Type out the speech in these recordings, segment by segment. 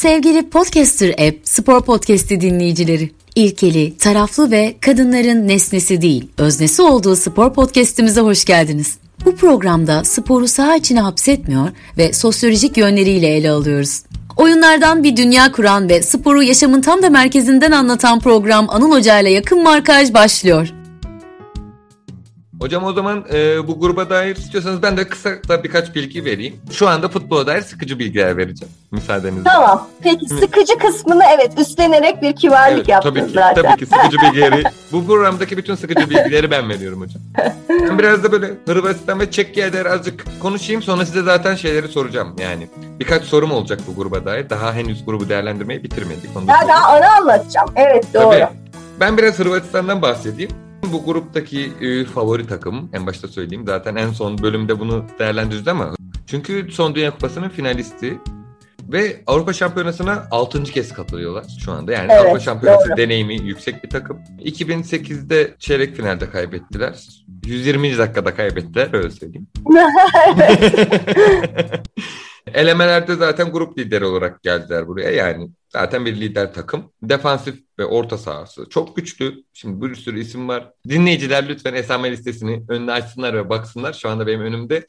Sevgili Podcaster App spor podcast'i dinleyicileri. İlkeli, taraflı ve kadınların nesnesi değil, öznesi olduğu spor podcast'imize hoş geldiniz. Bu programda sporu saha içine hapsetmiyor ve sosyolojik yönleriyle ele alıyoruz. Oyunlardan bir dünya kuran ve sporu yaşamın tam da merkezinden anlatan program Anıl Hoca ile yakın markaj başlıyor. Hocam o zaman e, bu gruba dair istiyorsanız ben de kısa da birkaç bilgi vereyim. Şu anda futbola dair sıkıcı bilgiler vereceğim müsaadenizle. Tamam. Peki sıkıcı kısmını evet üstlenerek bir kibarlık Evet, yaptın tabii ki, zaten. tabii ki sıkıcı bilgileri. bu programdaki bütün sıkıcı bilgileri ben veriyorum hocam. Ben biraz da böyle Hırvatistan ve dair azıcık konuşayım. Sonra size zaten şeyleri soracağım. Yani birkaç sorum olacak bu gruba dair. Daha henüz grubu değerlendirmeyi bitirmedik. Onu Ya daha ana anlatacağım. Evet doğru. Tabii. Ben biraz Hırvatistan'dan bahsedeyim. Bu gruptaki e, favori takım en başta söyleyeyim. Zaten en son bölümde bunu değerlendireceğiz ama çünkü son Dünya Kupası'nın finalisti ve Avrupa Şampiyonası'na 6. kez katılıyorlar şu anda. Yani Evet, Avrupa Şampiyonası doğru. deneyimi yüksek bir takım. 2008'de çeyrek finalde kaybettiler. 120. dakikada kaybettiler öyle söyleyeyim. Elemelerde zaten grup lideri olarak geldiler buraya. Yani zaten bir lider takım. Defansif ve orta sahası çok güçlü. Şimdi bir sürü isim var. Dinleyiciler lütfen esame listesini önüne açsınlar ve baksınlar. Şu anda benim önümde.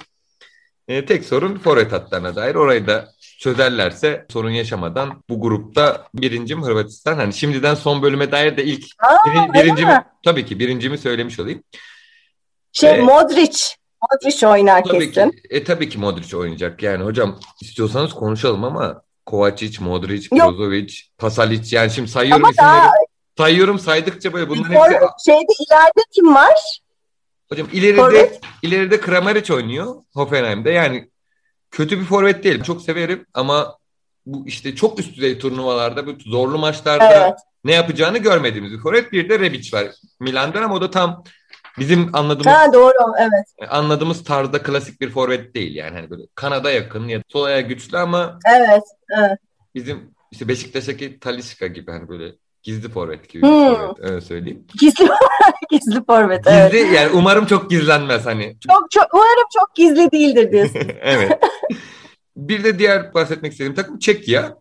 Ee, tek sorun forvet hatlarına dair. Orayı da çözerlerse sorun yaşamadan bu grupta birincim Hırvatistan. Hani şimdiden son bölüme dair de ilk Aa, birin- birincimi mi? tabii ki birincimi söylemiş olayım. Şey Evet. Modric. Modric oynar Tabii kesin. ki. E tabii ki Modric oynayacak. Yani hocam istiyorsanız konuşalım ama Kovacic, Modric. Brozovic, Pasalic yani şimdi sayıyorum Ama isimleri. daha Sayıyorum saydıkça böyle bunların Or- hepsi şeyde ileride kim var? hocam ileride Forvet. ileride Kramaric oynuyor Hoffenheim'de. Yani kötü bir forvet değil. Çok severim ama bu işte çok üst düzey turnuvalarda bu zorlu maçlarda Evet. ne yapacağını görmediğimiz bir forvet. Bir de Rebic var Milan'dan ama o da tam bizim anladığımız Ha doğru evet. anladığımız tarzda klasik bir forvet değil yani hani böyle kanada yakın ya sol ayağı güçlü ama Evet. evet. bizim işte Beşiktaş'taki Talisca gibi hani böyle gizli forvet gibi Hmm. forvet öyle söyleyeyim. Gizli gizli forvet. Gizli Evet. yani umarım çok gizlenmez hani. Çok çok umarım çok gizli değildir diyorsun. evet. Bir de diğer bahsetmek istediğim takım Çekya.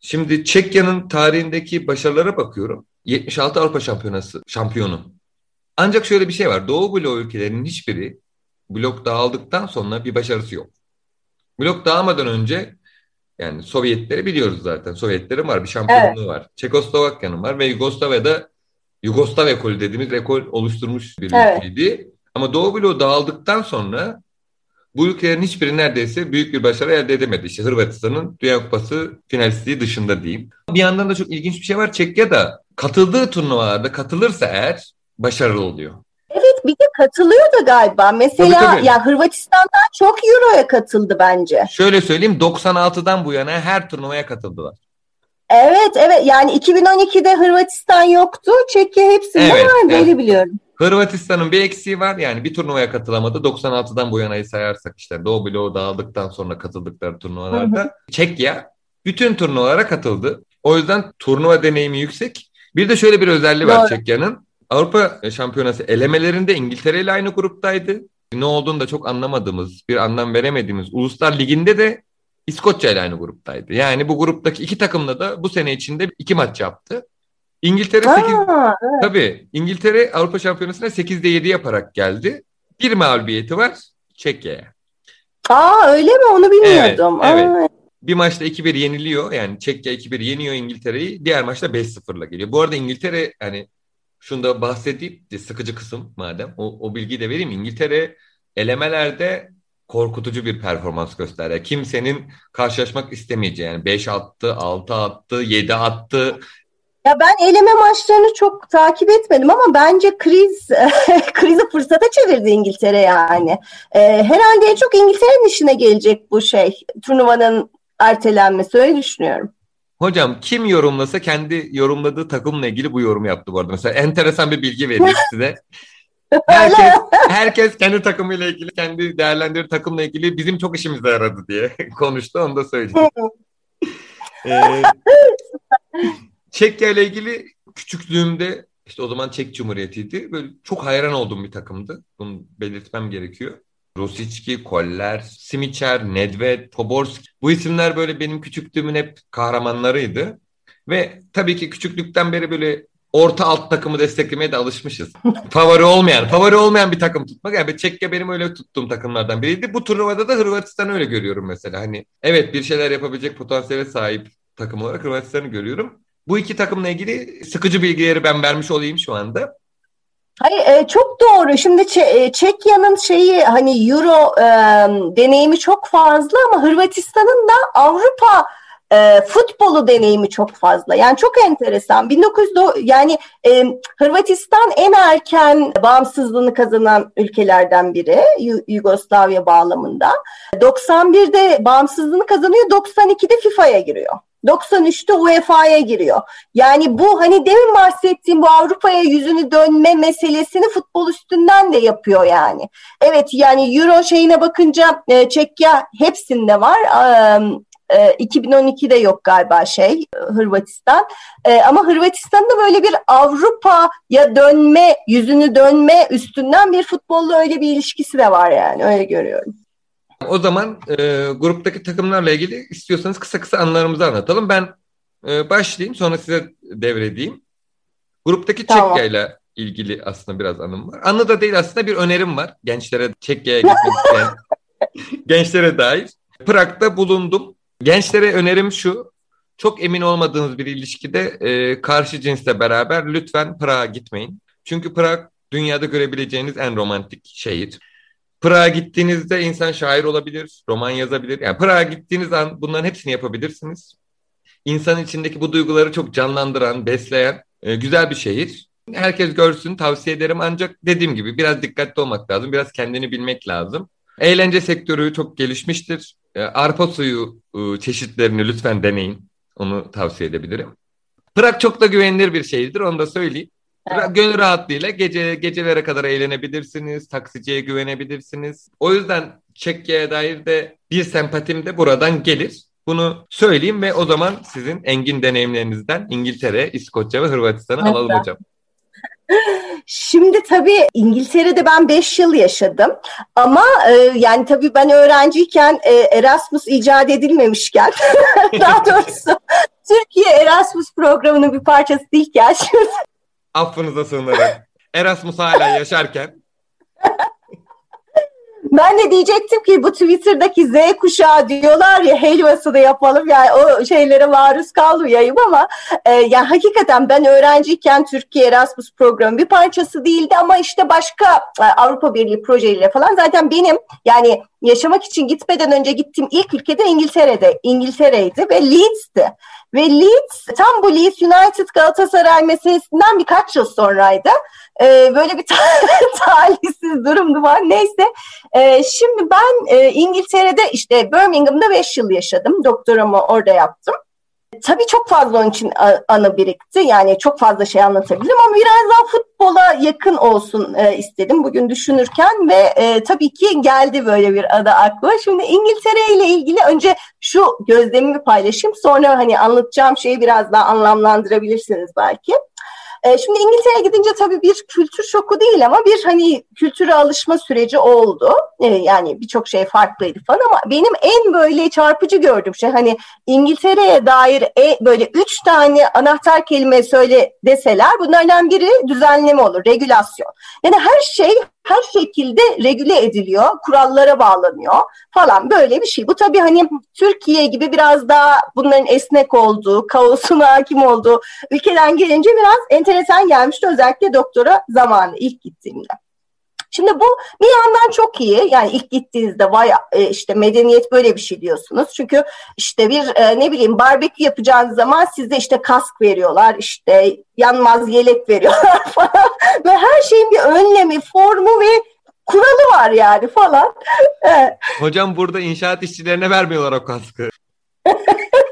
Şimdi Çekya'nın tarihindeki başarılara bakıyorum. 76 Avrupa Şampiyonası şampiyonu. Ancak şöyle bir şey var. Doğu bloğu ülkelerinin hiçbiri blok dağıldıktan sonra bir başarısı yok. Blok dağılmadan önce yani Sovyetleri biliyoruz zaten. Sovyetlerin var bir şampiyonluğu var. Çekoslovakya'nın var ve Yugoslavya'da Yugoslav ekolü dediğimiz ekol oluşturmuş bir Evet. ülkeydi. Ama Doğu bloğu dağıldıktan sonra bu ülkelerin hiçbiri neredeyse büyük bir başarı elde edemedi. İşte Hırvatistan'ın Dünya Kupası finalistliği dışında diyeyim. Bir yandan da çok ilginç bir şey var. Çekya da katıldığı turnuvalarda katılırsa eğer başarılı oluyor. Evet bir de katılıyor da galiba. Mesela Tabii, tabii. ya Hırvatistan'dan çok Euro'ya katıldı bence. Şöyle söyleyeyim 96'dan bu yana her turnuvaya katıldılar. Evet evet yani 2012'de Hırvatistan yoktu. Çekya hepsinde Evet, vardı evet. öyle biliyorum. Hırvatistan'ın bir eksiği var yani bir turnuvaya katılamadı. 96'dan bu yanayı sayarsak işte Doğu bloğu dağıldıktan sonra katıldıkları turnuvalarda. Çekya bütün turnuvalara katıldı. O yüzden turnuva deneyimi yüksek. Bir de şöyle bir özelliği var Doğru. Çekya'nın. Avrupa Şampiyonası elemelerinde İngiltere ile aynı gruptaydı. Ne olduğunu da çok anlamadığımız, bir anlam veremediğimiz Uluslar Ligi'nde de İskoçya ile aynı gruptaydı. Yani bu gruptaki iki takımla da bu sene içinde iki maç yaptı. İngiltere 8, Aa, Tabii İngiltere Avrupa Şampiyonası'na 8'de 7 yaparak geldi. Bir mağlubiyeti var Çekya'ya. aa öyle mi onu bilmiyordum. Evet, Aa, Bir maçta 2-1 yeniliyor. Yani Çekya 2-1 yeniyor İngiltere'yi. Diğer maçta 5-0'la geliyor. Bu arada İngiltere hani şunu da bahsedeyim. de Sıkıcı kısım madem. O, o bilgiyi de vereyim. İngiltere elemelerde korkutucu bir performans gösterdi. Kimsenin karşılaşmak istemeyeceği. Yani 5 attı, 6 attı, 7 attı. Ya ben eleme maçlarını çok takip etmedim ama bence kriz krizi fırsata çevirdi İngiltere yani. Ee, herhalde en çok İngiltere'nin işine gelecek bu şey turnuvanın ertelenmesi öyle düşünüyorum. Hocam kim yorumlasa kendi yorumladığı takımla ilgili bu yorumu yaptı bu arada. Mesela enteresan bir bilgi vereyim size. Herkes, herkes kendi takımıyla ilgili, kendi değerlendirdiği takımla ilgili bizim çok işimize yaradı diye konuştu. Onu da söyleyeyim. Ee, Çekya ile ilgili küçüklüğümde işte o zaman Çek Cumhuriyeti'ydi. Böyle çok hayran olduğum bir takımdı. Bunu belirtmem gerekiyor. Rosicki, Koller, Simicer, Nedved, Poborski. Bu isimler böyle benim küçüklüğümün hep kahramanlarıydı. Ve tabii ki küçüklükten beri böyle orta alt takımı desteklemeye de alışmışız. favori olmayan, favori olmayan bir takım tutmak. Yani Çekya benim öyle tuttuğum takımlardan biriydi. Bu turnuvada da Hırvatistan öyle görüyorum mesela. Hani evet bir şeyler yapabilecek potansiyele sahip takım olarak Hırvatistan'ı görüyorum. Bu iki takımla ilgili sıkıcı bilgileri ben vermiş olayım şu anda. Hayır e, çok doğru. Şimdi Ç- Çekya'nın şeyi hani Euro e, deneyimi çok fazla ama Hırvatistan'ın da Avrupa e, futbolu deneyimi çok fazla. Yani çok enteresan. 1900 yani e, Hırvatistan en erken bağımsızlığını kazanan ülkelerden biri y- Yugoslavya bağlamında. 91'de bağımsızlığını kazanıyor, 92'de FIFA'ya giriyor. 93'te UEFA'ya giriyor. Yani bu hani demin bahsettiğim bu Avrupa'ya yüzünü dönme meselesini futbol üstünden de yapıyor yani. Evet yani Euro şeyine bakınca e, Çekya hepsinde var. E, 2012'de yok galiba şey Hırvatistan. E, ama Hırvatistan'da böyle bir Avrupa'ya dönme, yüzünü dönme üstünden bir futbolla öyle bir ilişkisi de var yani öyle görüyorum. O zaman e, gruptaki takımlarla ilgili istiyorsanız kısa kısa anılarımızı anlatalım. Ben e, başlayayım sonra size devredeyim. Gruptaki tamam. Çekya ile ilgili aslında biraz anım var. Anı da değil aslında bir önerim var. Gençlere Çekya'ya gitmek isteyen gençlere dair. Prag'da bulundum. Gençlere önerim şu. Çok emin olmadığınız bir ilişkide e, karşı cinsle beraber lütfen Prag'a gitmeyin. Çünkü Prag dünyada görebileceğiniz en romantik şehir. Prag'a gittiğinizde insan şair olabilir, roman yazabilir. Yani Prag'a gittiğiniz an bunların hepsini yapabilirsiniz. İnsan içindeki bu duyguları çok canlandıran, besleyen e, güzel bir şehir. Herkes görsün tavsiye ederim ancak dediğim gibi biraz dikkatli olmak lazım. Biraz kendini bilmek lazım. Eğlence sektörü çok gelişmiştir. E, arpa suyu e, çeşitlerini lütfen deneyin. Onu tavsiye edebilirim. Prag çok da güvenilir bir şehirdir onu da söyleyeyim. Evet. Gönül rahatlığıyla gece gecelere kadar eğlenebilirsiniz, taksiciye güvenebilirsiniz. O yüzden Çekya'ya dair de bir sempatim de buradan gelir. Bunu söyleyeyim ve o zaman sizin engin deneyimlerinizden İngiltere, İskoçya ve Hırvatistan'ı evet. alalım hocam. Şimdi tabii İngiltere'de ben 5 yıl yaşadım ama e, yani tabii ben öğrenciyken e, Erasmus icat edilmemişken daha doğrusu Türkiye Erasmus programının bir parçası değilken affınıza sığınarak. Erasmus hala yaşarken. Ben de diyecektim ki bu Twitter'daki Z kuşağı diyorlar ya helvası da yapalım yani o şeylere maruz kalmayayım ama e, yani hakikaten ben öğrenciyken Türkiye Erasmus programı bir parçası değildi ama işte başka e, Avrupa Birliği projeleriyle falan zaten benim yani yaşamak için gitmeden önce gittiğim ilk ülkede İngiltere'de İngiltere'ydi ve Leeds'ti. Ve Leeds tam bu Leeds United Galatasaray meselesinden birkaç yıl sonraydı. Ee, böyle bir talihsiz durumdu var. Neyse ee, şimdi ben e, İngiltere'de işte Birmingham'da 5 yıl yaşadım. Doktoramı orada yaptım. Tabii çok fazla onun için anı birikti. Yani çok fazla şey anlatabilirim ama biraz daha futbola yakın olsun e, istedim bugün düşünürken ve e, tabii ki geldi böyle bir adı aklıma. Şimdi İngiltere ile ilgili önce şu gözlemimi paylaşayım. Sonra hani anlatacağım şeyi biraz daha anlamlandırabilirsiniz belki. E, şimdi İngiltere'ye gidince tabii bir kültür şoku değil ama bir hani kültüre alışma süreci oldu. E, yani birçok şey farklıydı falan ama benim en böyle çarpıcı gördüğüm şey hani İngiltere'ye dair e, böyle üç tane anahtar kelime söyle deseler bunlardan biri düzenleme olur, regülasyon. Yani her şey her şekilde regüle ediliyor, kurallara bağlanıyor falan böyle bir şey. Bu tabii hani Türkiye gibi biraz daha bunların esnek olduğu, kaosun hakim olduğu ülkeden gelince biraz enteresan gelmişti özellikle doktora zamanı ilk gittiğimde. Şimdi bu bir yandan çok iyi. Yani ilk gittiğinizde vay e, işte medeniyet böyle bir şey diyorsunuz. Çünkü işte bir e, ne bileyim barbekü yapacağınız zaman size işte kask veriyorlar. işte yanmaz yelek veriyorlar falan. Ve her şeyin bir önlemi, formu ve kuralı var yani falan. Hocam burada inşaat işçilerine vermiyorlar o kaskı.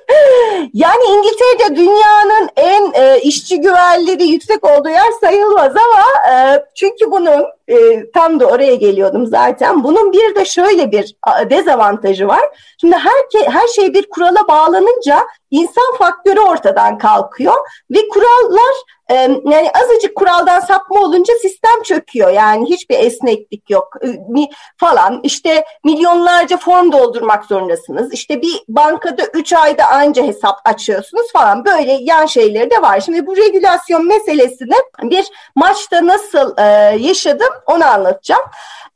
Yani İngiltere'de dünyanın en e, işçi güvenliği yüksek olduğu yer sayılmaz ama e, çünkü bunun e, tam da oraya geliyordum zaten. Bunun bir de şöyle bir dezavantajı var. Şimdi her her şey bir kurala bağlanınca insan faktörü ortadan kalkıyor ve kurallar yani azıcık kuraldan sapma olunca sistem çöküyor. Yani hiçbir esneklik yok falan. İşte milyonlarca form doldurmak zorundasınız. İşte bir bankada 3 ayda anca hesap açıyorsunuz falan. Böyle yan şeyleri de var. Şimdi bu regülasyon meselesini bir maçta nasıl e, yaşadım onu anlatacağım.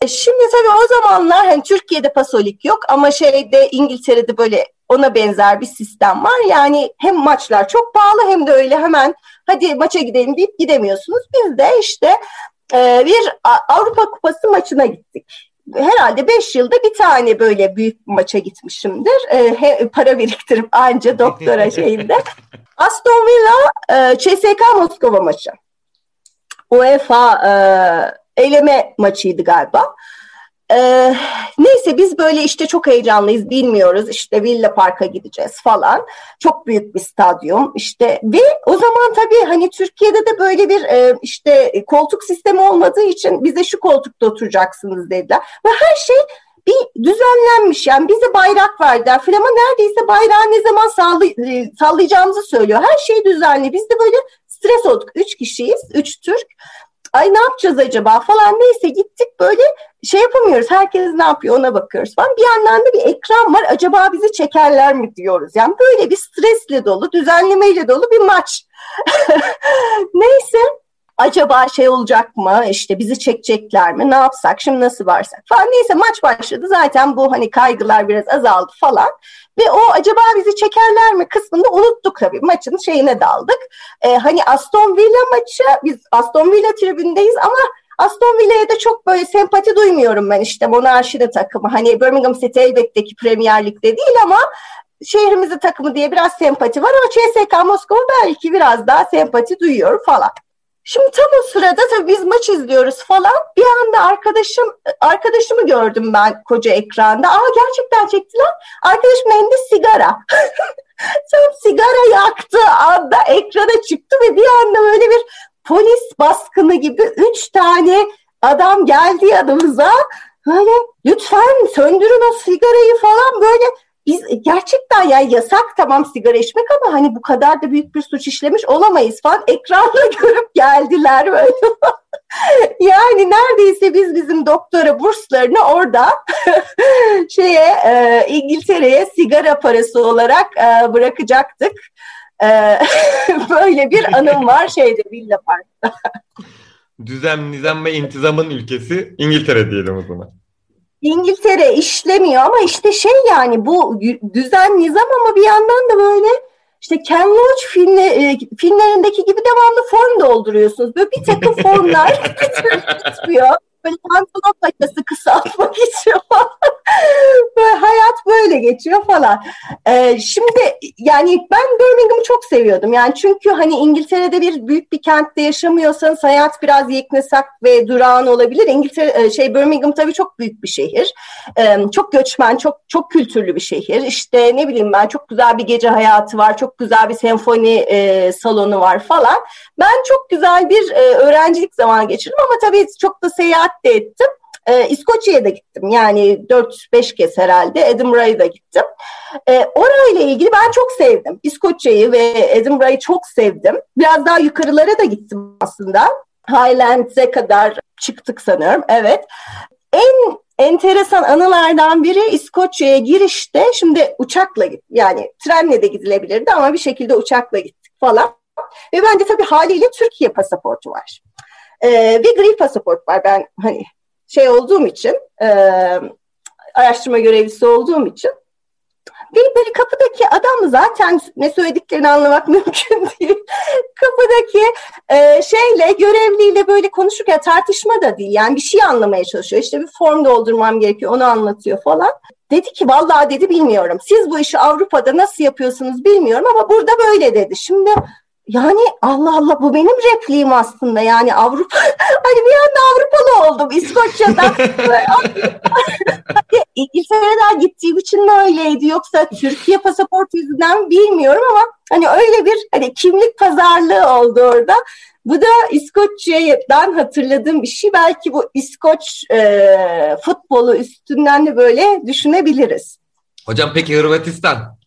E, şimdi tabii o zamanlar hani Türkiye'de pasolik yok ama şeyde İngiltere'de böyle ona benzer bir sistem var. Yani hem maçlar çok pahalı hem de öyle hemen hadi maça gidelim deyip gidemiyorsunuz. Biz de işte e, bir Avrupa Kupası maçına gittik. Herhalde beş yılda bir tane böyle büyük maça gitmişimdir. E, he, para biriktirip anca doktora şeyinde. Aston Villa e, CSK Moskova maçı. UEFA e, eleme maçıydı galiba. Ee, neyse biz böyle işte çok heyecanlıyız bilmiyoruz işte Villa Park'a gideceğiz falan. Çok büyük bir stadyum işte. Ve o zaman tabii hani Türkiye'de de böyle bir e, işte koltuk sistemi olmadığı için bize şu koltukta oturacaksınız dediler. Ve her şey bir düzenlenmiş. Yani bize bayrak verdiler. Flama neredeyse bayrağı ne zaman sallay e, sallayacağımızı söylüyor. Her şey düzenli. Biz de böyle stres olduk. Üç kişiyiz. Üç Türk. Ay ne yapacağız acaba falan. Neyse gittik böyle şey yapamıyoruz. Herkes ne yapıyor ona bakıyoruz falan. Bir yandan da bir ekran var. Acaba bizi çekerler mi diyoruz. Yani böyle bir stresle dolu, düzenlemeyle dolu bir maç. neyse acaba şey olacak mı işte bizi çekecekler mi ne yapsak şimdi nasıl varsak falan neyse maç başladı zaten bu hani kaygılar biraz azaldı falan ve o acaba bizi çekerler mi kısmını unuttuk tabii maçın şeyine daldık ee, hani Aston Villa maçı biz Aston Villa tribündeyiz ama Aston Villa'ya da çok böyle sempati duymuyorum ben işte monarşide takımı. Hani Birmingham City elbette ki Premier Lig'de değil ama şehrimizin takımı diye biraz sempati var ama CSK Moskova belki biraz daha sempati duyuyorum falan. Şimdi tam o sırada tabii biz maç izliyoruz falan. Bir anda arkadaşım arkadaşımı gördüm ben koca ekranda. Aa gerçekten çektiler. Arkadaşım elinde sigara. tam sigara yaktı anda ekrana çıktı ve bir anda böyle bir polis baskını gibi üç tane adam geldi yanımıza. Böyle lütfen söndürün o sigarayı falan böyle biz gerçekten yani yasak tamam sigara içmek ama hani bu kadar da büyük bir suç işlemiş olamayız falan ekranda görüp geldiler böyle. yani neredeyse biz bizim doktora burslarını orada şeye e, İngiltere'ye sigara parası olarak e, bırakacaktık. E, böyle bir anım var şeyde Villa Park'ta. Düzen, nizam ve intizamın ülkesi İngiltere diyelim o zaman. İngiltere işlemiyor ama işte şey yani bu düzen nizam ama bir yandan da böyle işte Ken Loach filmle, e, filmlerindeki gibi devamlı form dolduruyorsunuz. Böyle bir takım formlar bitmiyor böyle pantolon paçası kısaltmak istiyor böyle hayat böyle geçiyor falan. Ee, şimdi yani ben Birmingham'ı çok seviyordum. Yani çünkü hani İngiltere'de bir büyük bir kentte yaşamıyorsanız hayat biraz yeknesak ve durağan olabilir. İngiltere e, şey Birmingham tabii çok büyük bir şehir. Ee, çok göçmen, çok çok kültürlü bir şehir. İşte ne bileyim ben çok güzel bir gece hayatı var. Çok güzel bir senfoni e, salonu var falan. Ben çok güzel bir e, öğrencilik zamanı geçirdim ama tabii çok da seyahat seyahat ettim. E, İskoçya'ya da gittim. Yani 4-5 kez herhalde. Edinburgh'a da gittim. E, orayla ilgili ben çok sevdim. İskoçya'yı ve Edinburgh'ı çok sevdim. Biraz daha yukarılara da gittim aslında. Highlands'e kadar çıktık sanıyorum. Evet. En enteresan anılardan biri İskoçya'ya girişte şimdi uçakla git yani trenle de gidilebilirdi ama bir şekilde uçakla gittik falan. Ve bende tabii haliyle Türkiye pasaportu var. E, bir gri pasaport var. Ben hani şey olduğum için e, araştırma görevlisi olduğum için ve böyle kapıdaki adam zaten ne söylediklerini anlamak mümkün değil. kapıdaki e, şeyle görevliyle böyle konuşurken tartışma da değil. Yani bir şey anlamaya çalışıyor. İşte bir form doldurmam gerekiyor onu anlatıyor falan. Dedi ki vallahi dedi bilmiyorum. Siz bu işi Avrupa'da nasıl yapıyorsunuz bilmiyorum ama burada böyle dedi. Şimdi yani Allah Allah bu benim repliğim aslında yani Avrupa hani bir anda Avrupalı oldum İskoçya'dan İngiltere'den gittiğim için mi öyleydi yoksa Türkiye pasaport yüzünden bilmiyorum ama hani öyle bir hani kimlik pazarlığı oldu orada. Bu da İskoçya'dan hatırladığım bir şey. Belki bu İskoç e, futbolu üstünden de böyle düşünebiliriz. Hocam peki Hırvatistan?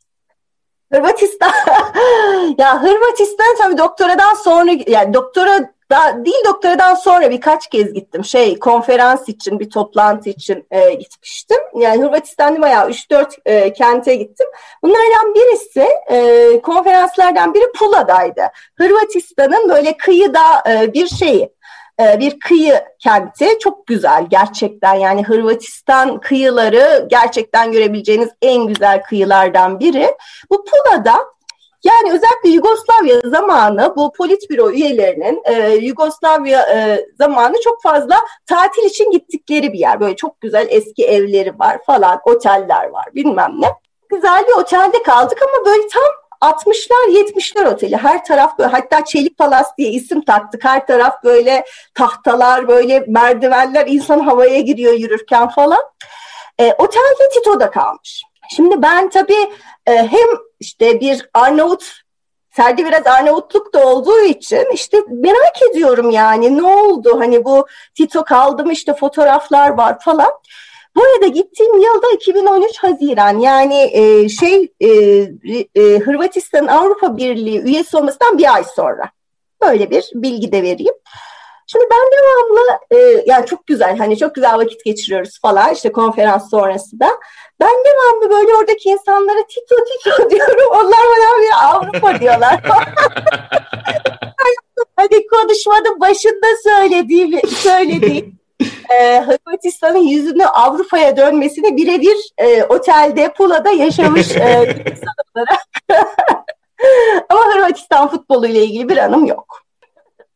Hırvatistan ya Hırvatistan tabii doktoradan sonra yani doktora da, değil doktoradan sonra birkaç kez gittim. Şey konferans için bir toplantı için e, gitmiştim. Yani Hırvatistan'da bayağı 3-4 e, kente gittim. Bunlardan birisi e, konferanslardan biri Pula'daydı. Hırvatistan'ın böyle kıyıda e, bir şeyi e, bir kıyı kenti. Çok güzel gerçekten yani Hırvatistan kıyıları gerçekten görebileceğiniz en güzel kıyılardan biri. Bu Pula'da yani özellikle Yugoslavya zamanı bu politbüro üyelerinin e, Yugoslavya e, zamanı çok fazla tatil için gittikleri bir yer. Böyle çok güzel eski evleri var falan, oteller var bilmem ne. Güzel bir otelde kaldık ama böyle tam 60'lar 70'ler oteli. Her taraf böyle hatta Çelik Palas diye isim taktık. Her taraf böyle tahtalar, böyle merdivenler insan havaya giriyor yürürken falan. E, otelde Tito'da kalmış. Şimdi ben tabii e, hem işte bir Arnavut Serdi biraz Arnavutluk da olduğu için işte merak ediyorum yani ne oldu hani bu Tito kaldı mı işte fotoğraflar var falan. Bu arada gittiğim yılda 2013 Haziran yani e, şey e, e, Hırvatistan Avrupa Birliği üyesi olmasından bir ay sonra. Böyle bir bilgi de vereyim. Şimdi ben devamlı e, yani çok güzel hani çok güzel vakit geçiriyoruz falan işte konferans sonrası da. Ben devamlı böyle oradaki insanlara Tito Tito diyorum. Onlar bana bir Avrupa diyorlar. Hadi konuşmanın başında söylediğim, söylediğim e, Hırvatistan'ın yüzünü Avrupa'ya dönmesini birebir e, otelde Pula'da yaşamış e, insan olarak. Ama Hırvatistan futbolu ile ilgili bir anım yok.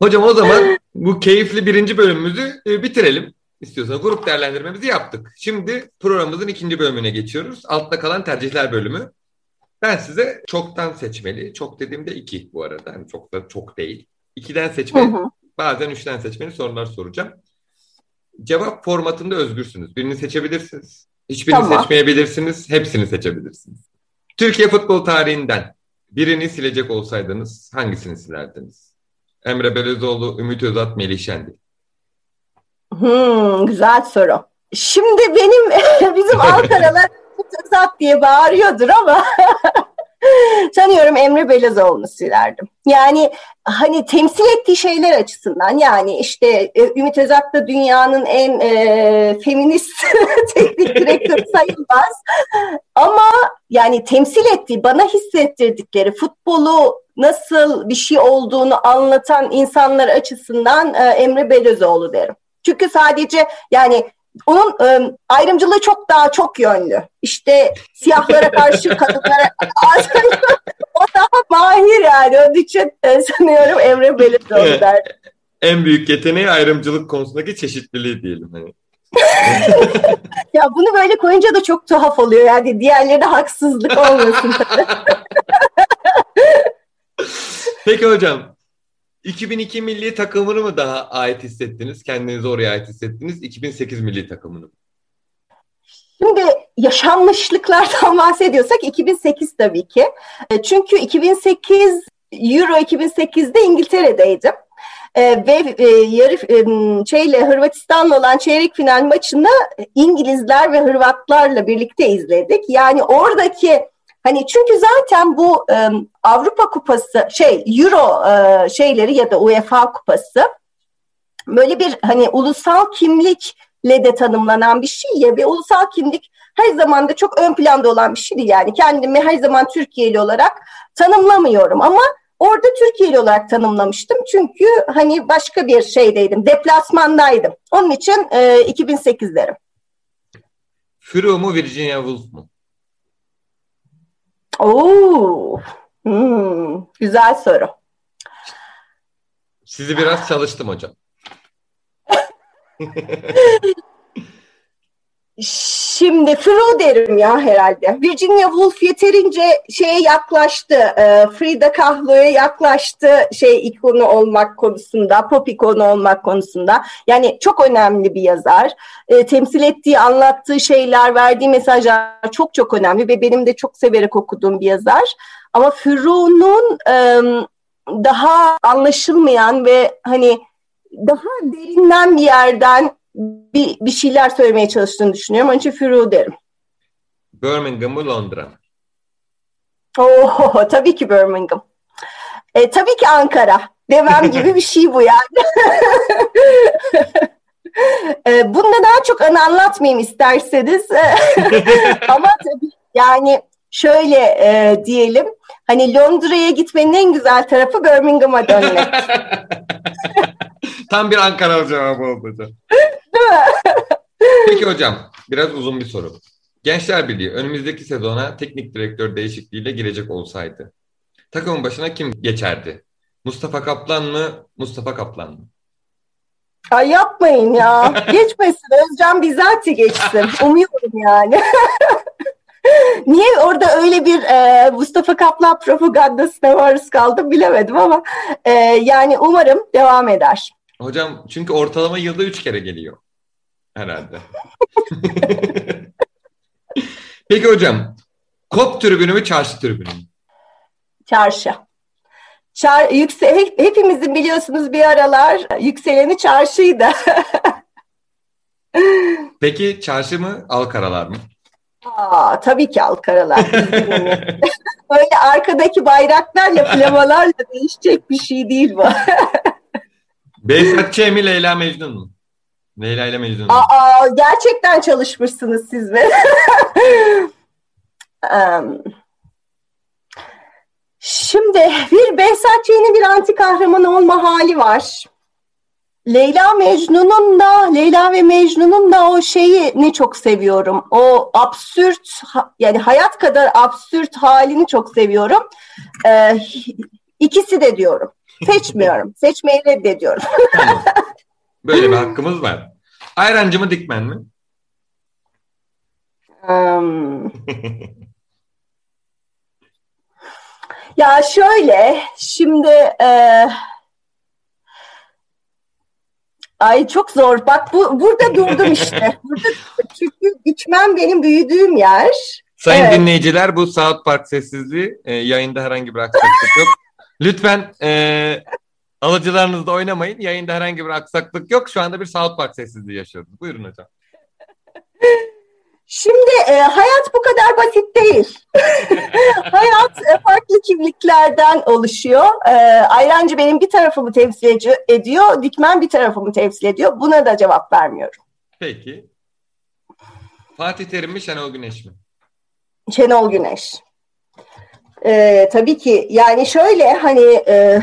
Hocam o zaman bu keyifli birinci bölümümüzü e, bitirelim. İstiyorsanız grup değerlendirmemizi yaptık. Şimdi programımızın ikinci bölümüne geçiyoruz. Altta kalan tercihler bölümü. Ben size çoktan seçmeli, çok dediğimde iki bu arada. Yani çok da çok değil. İkiden seçmeli, hı hı. bazen üçten seçmeli sorular soracağım. Cevap formatında özgürsünüz. Birini seçebilirsiniz. Hiçbirini tamam. seçmeyebilirsiniz. Hepsini seçebilirsiniz. Türkiye futbol tarihinden birini silecek olsaydınız hangisini silerdiniz? Emre Belözoğlu, Ümit Özat, Melih Şendil. Hmm, güzel soru. Şimdi benim bizim Ankaralar Özat diye bağırıyordur ama sanıyorum Emre Belezoğlu'nu silerdim. Yani hani temsil ettiği şeyler açısından yani işte e, Ümit Özat da dünyanın en e, feminist teknik direktörü sayılmaz. Ama yani temsil ettiği, bana hissettirdikleri futbolu nasıl bir şey olduğunu anlatan insanlar açısından e, Emre Belezoğlu derim. Çünkü sadece yani onun ıı, ayrımcılığı çok daha çok yönlü. İşte siyahlara karşı kadınlara o daha mahir yani. Onun için e, sanıyorum Emre Belirtoğlu der. En büyük yeteneği ayrımcılık konusundaki çeşitliliği diyelim. Hani. ya bunu böyle koyunca da çok tuhaf oluyor yani diğerlerine haksızlık olmasın. Peki hocam 2002 milli takımını mı daha ait hissettiniz? Kendinizi oraya ait hissettiniz. 2008 milli takımını mı? Şimdi yaşanmışlıklardan bahsediyorsak 2008 tabii ki. E, çünkü 2008 Euro 2008'de İngiltere'deydim. Ee, ve e, yarı e, şeyle Hırvatistan'la olan çeyrek final maçını İngilizler ve Hırvatlarla birlikte izledik. Yani oradaki Hani çünkü zaten bu e, Avrupa Kupası şey Euro e, şeyleri ya da UEFA Kupası böyle bir hani ulusal kimlikle de tanımlanan bir şey ya ve ulusal kimlik her zaman da çok ön planda olan bir şeydi yani kendimi her zaman Türkiye'li olarak tanımlamıyorum ama orada Türkiye'li olarak tanımlamıştım çünkü hani başka bir şeydeydim deplasmandaydım onun için e, 2008'lerim. Furo mu Virginia Woolf mu? Oo, hmm, güzel soru. Sizi biraz çalıştım hocam. Şimdi Fro derim ya herhalde. Virginia Woolf yeterince şeye yaklaştı. E, Frida Kahlo'ya yaklaştı şey ikonu olmak konusunda, pop ikonu olmak konusunda. Yani çok önemli bir yazar. E, temsil ettiği, anlattığı şeyler, verdiği mesajlar çok çok önemli ve benim de çok severek okuduğum bir yazar. Ama Fro'nun e, daha anlaşılmayan ve hani daha derinden bir yerden bir, bir şeyler söylemeye çalıştığını düşünüyorum. Onun için Furu derim. Birmingham mı Londra mı? Oo, tabii ki Birmingham. E, tabii ki Ankara. Demem gibi bir şey bu yani. e, bunda daha çok anı anlatmayayım isterseniz. Ama tabii yani şöyle e, diyelim. Hani Londra'ya gitmenin en güzel tarafı Birmingham'a dönmek. Tam bir Ankara cevabı oldu? Peki hocam biraz uzun bir soru. Gençler Birliği önümüzdeki sezona teknik direktör değişikliğiyle girecek olsaydı takımın başına kim geçerdi? Mustafa Kaplan mı? Mustafa Kaplan mı? Ay yapmayın ya. Geçmesin. Özcan bizatihi geçsin. Umuyorum yani. Niye orada öyle bir e, Mustafa Kaplan propagandasına maruz kaldım bilemedim ama e, yani umarım devam eder. Hocam çünkü ortalama yılda üç kere geliyor. Herhalde. Peki hocam kop tribünü mü çarşı tribünü mü? Çarşı. Çar, yükse, hep, hepimizin biliyorsunuz bir aralar yükseleni çarşıydı. Peki çarşı mı Alkaralar mı? Aa, tabii ki Alkaralar. Böyle arkadaki bayraklarla flamalarla değişecek bir şey değil bu. Behzat Ç. mi Leyla Mecnun mu? Leyla ile Mecnun? Aa, gerçekten çalışmışsınız siz um, şimdi bir Behzat Ç'nin bir anti kahraman olma hali var. Leyla Mecnun'un da Leyla ve Mecnun'un da o şeyi ne çok seviyorum. O absürt yani hayat kadar absürt halini çok seviyorum. Ee, ikisi de diyorum. Seçmiyorum. Seçmeyi reddediyorum. Böyle bir hakkımız var. Ayrancı mı Dikmen mi? Um, ya şöyle şimdi e, ay çok zor. Bak bu burada durdum işte. Burada çünkü Dikmen benim büyüdüğüm yer. Sayın Evet. dinleyiciler bu South Park sessizliği e, yayında herhangi bir aksaklık yok. Lütfen e, alıcılarınızda oynamayın. Yayında herhangi bir aksaklık yok. Şu anda bir South Park sessizliği yaşıyoruz. Buyurun hocam. Şimdi e, hayat bu kadar basit değil. hayat e, farklı kimliklerden oluşuyor. E, Ayrancı benim bir tarafımı temsil edi- ediyor, Dikmen bir tarafımı temsil ediyor. Buna da cevap vermiyorum. Peki. Fatih Terim mi Şenol Güneş mi? Şenol Güneş. E, tabii ki yani şöyle hani e,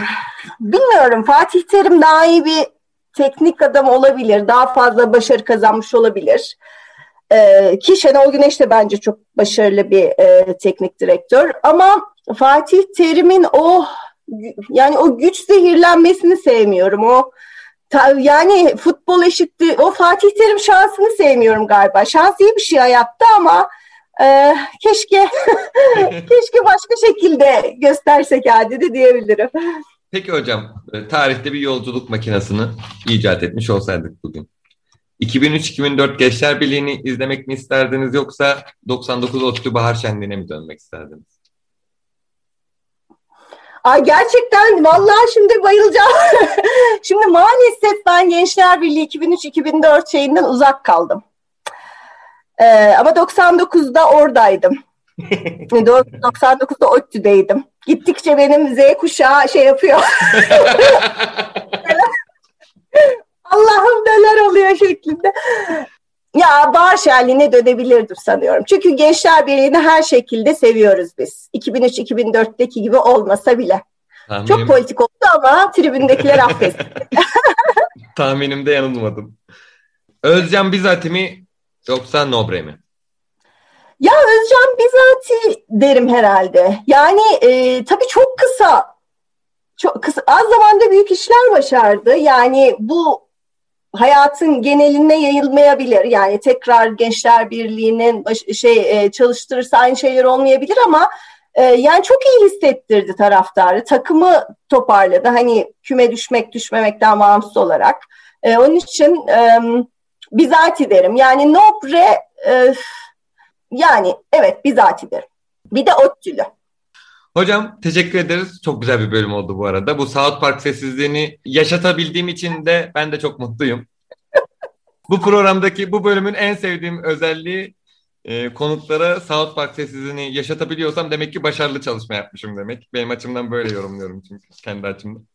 bilmiyorum Fatih Terim daha iyi bir teknik adam olabilir. Daha fazla başarı kazanmış olabilir. E, ki Şenol Güneş de bence çok başarılı bir e, teknik direktör. Ama Fatih Terim'in o yani o güç zehirlenmesini sevmiyorum. O ta- yani futbol eşitti. O Fatih Terim şansını sevmiyorum galiba. Şans iyi bir şey hayatta ama e, keşke keşke başka şekilde gösterse kendini diyebilirim. Peki hocam, e, tarihte bir yolculuk makinesini icat etmiş olsaydık bugün. 2003-2004 Gençler Birliği'ni izlemek mi isterdiniz yoksa 99 ODTÜ Bahar Şenliği'ne mi dönmek isterdiniz? Ay gerçekten vallahi şimdi bayılacağım. şimdi maalesef ben Gençler Birliği 2003-2004 şeyinden uzak kaldım. Ee, ama 99'da oradaydım. 99'da ODTÜ'deydim. Gittikçe benim Z kuşağı şey yapıyor. Allah'ım neler oluyor şeklinde. Ya bahar şenliğine dönebilirdim sanıyorum. Çünkü Gençler Birliği'ni her şekilde seviyoruz biz. 2003-2004'teki gibi olmasa bile. Tahminim, Çok politik oldu ama tribündekiler affetti. tahminimde yanılmadım. Özcan Bizati mi yoksa Nobre mi? Ya Özcan Bizati derim herhalde. Yani e, tabii çok kısa, çok kısa, az zamanda büyük işler başardı. Yani bu hayatın geneline yayılmayabilir. Yani tekrar Gençler Birliği'nin şey e, çalıştırırsa aynı şeyler olmayabilir ama e, yani çok iyi hissettirdi taraftarı. Takımı toparladı. Hani küme düşmek düşmemekten bağımsız olarak. E, onun için e, Bizati derim. Yani Nobre e, yani evet Bizati derim. Bir de Ottülü. Hocam teşekkür ederiz. Çok güzel bir bölüm oldu bu arada. Bu South Park sessizliğini yaşatabildiğim için de ben de çok mutluyum. bu programdaki bu bölümün en sevdiğim özelliği e, konuklara South Park sessizliğini yaşatabiliyorsam demek ki başarılı çalışma yapmışım demek. Benim açımdan böyle yorumluyorum çünkü kendi açımdan.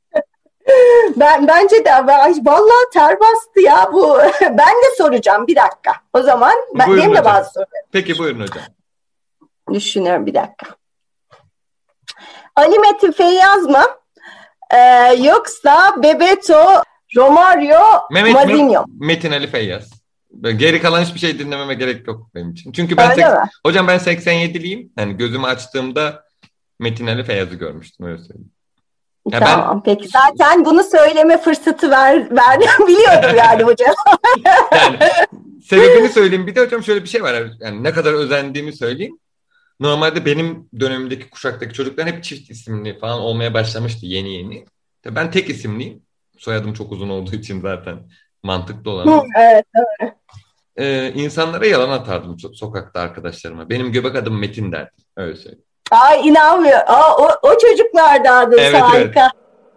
Ben bence de ben, vallahi ter bastı ya bu. ben de soracağım bir dakika. O zaman ben, Buyurun benim de hocam. bazı sorularım. Peki buyurun hocam. Düşünüyorum bir dakika. Ali Metin Feyyaz mı? Ee, yoksa Bebeto, Romario, Mehmet Mazinho. Metin Ali Feyyaz. Geri kalan hiçbir şey dinlememe gerek yok benim için. Çünkü ben Öyle mi? hocam ben 87'liyim. Yani gözümü açtığımda Metin Ali Feyyaz'ı görmüştüm öyle söyleyeyim. Ya ben- tamam peki. Zaten bunu söyleme fırsatı ver, verdim. Biliyordum yani hocam. Yani sebebini söyleyeyim. Bir de hocam şöyle bir şey var. Yani ne kadar özendiğimi söyleyeyim. Normalde benim dönemimdeki kuşaktaki çocuklar hep çift isimli falan olmaya başlamıştı yeni yeni. Tabii Ben tek isimliyim. Soyadım çok uzun olduğu için zaten mantıklı olan. evet. Ee, insanlara yalan atardım so- sokakta arkadaşlarıma. Benim göbek adım Metin derdim. Öyle söyleyeyim. Ay inanmıyorum. Aa, o, o çocuklardandı Evet, harika.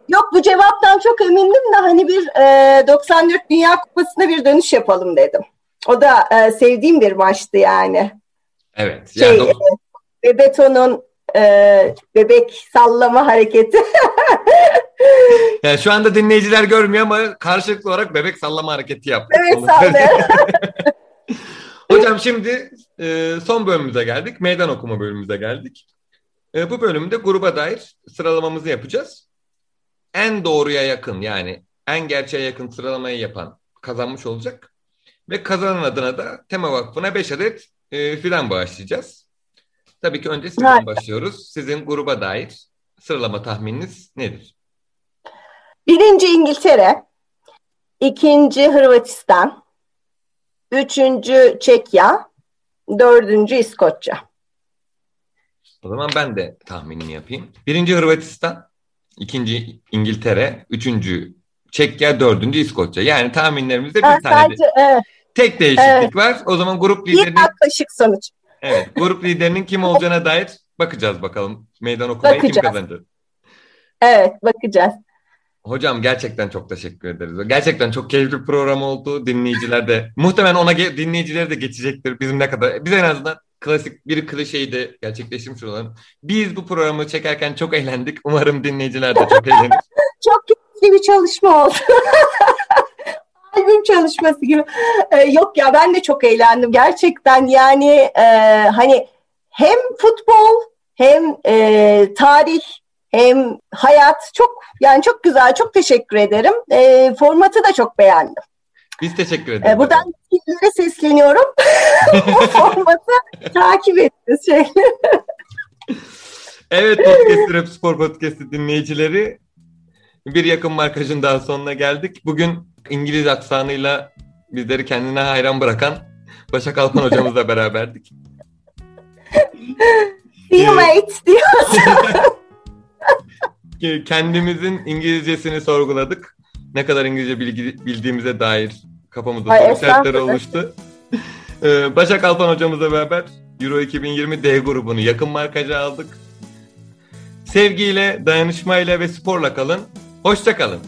Yok bu cevaptan çok emindim de hani bir e, 94 Dünya Kupası'na bir dönüş yapalım dedim. O da e, sevdiğim bir maçtı yani. Evet. Şey, Yani do- Bebeto'nun e, bebek sallama hareketi. yani şu anda dinleyiciler görmüyor ama karşılıklı olarak bebek sallama hareketi yaptık. Bebek söyleyeyim. Hocam şimdi e, son bölümümüze geldik. Meydan okuma bölümümüze geldik. E, bu bölümde gruba dair sıralamamızı yapacağız. En doğruya yakın yani en gerçeğe yakın sıralamayı yapan kazanmış olacak. Ve kazanan adına da Tema Vakfı'na 5 adet e, filan bağışlayacağız. Tabii ki önce sizden başlıyoruz. Sizin gruba dair sıralama tahmininiz nedir? Birinci İngiltere, ikinci Hırvatistan, üçüncü Çekya, dördüncü İskoçya. O zaman ben de tahminini yapayım. Birinci Hırvatistan, ikinci İngiltere, üçüncü Çekya, dördüncü İskoçya. Yani tahminlerimizde bir tane de evet, tek değişiklik Evet. var. O zaman grup bir liderinin yaklaşık sonuç. evet, grup liderinin kim olacağına dair bakacağız bakalım. Meydan okumayı kim Bakacağız. kazanacak? Evet, bakacağız. Hocam gerçekten çok teşekkür ederiz. Gerçekten çok keyifli bir program oldu. Dinleyiciler de muhtemelen ona dinleyicileri de geçecektir. Bizim ne kadar biz en azından klasik bir klişeyi de gerçekleştirmiş olalım. Biz bu programı çekerken çok eğlendik. Umarım dinleyiciler de çok eğlenir. Çok keyifli bir çalışma oldu. Albüm çalışması gibi. Ee, yok ya ben de çok eğlendim. Gerçekten yani e, hani hem futbol hem e, tarih hem hayat çok yani çok güzel. Çok teşekkür ederim. E, formatı da çok beğendim. Biz teşekkür ederiz. E, buradan yetkililere sesleniyorum. Bu formatı takip ettiniz. Şey. Evet Podcast Rap Spor Podcast'ı dinleyicileri bir yakın markajın daha sonuna geldik. Bugün İngiliz aksanıyla bizleri kendine hayran bırakan Başak Alpan hocamızla beraberdik. See you mate diyor. Ki Kendimizin İngilizcesini sorguladık. Ne kadar İngilizce bilgi, bildiğimize dair kafamızda Ay, soru işaretleri oluştu. Ee, Başak Alpan hocamızla beraber Euro 2020 D grubunu yakın markaja aldık. Sevgiyle, dayanışmayla ve sporla kalın. Hoşça kalın.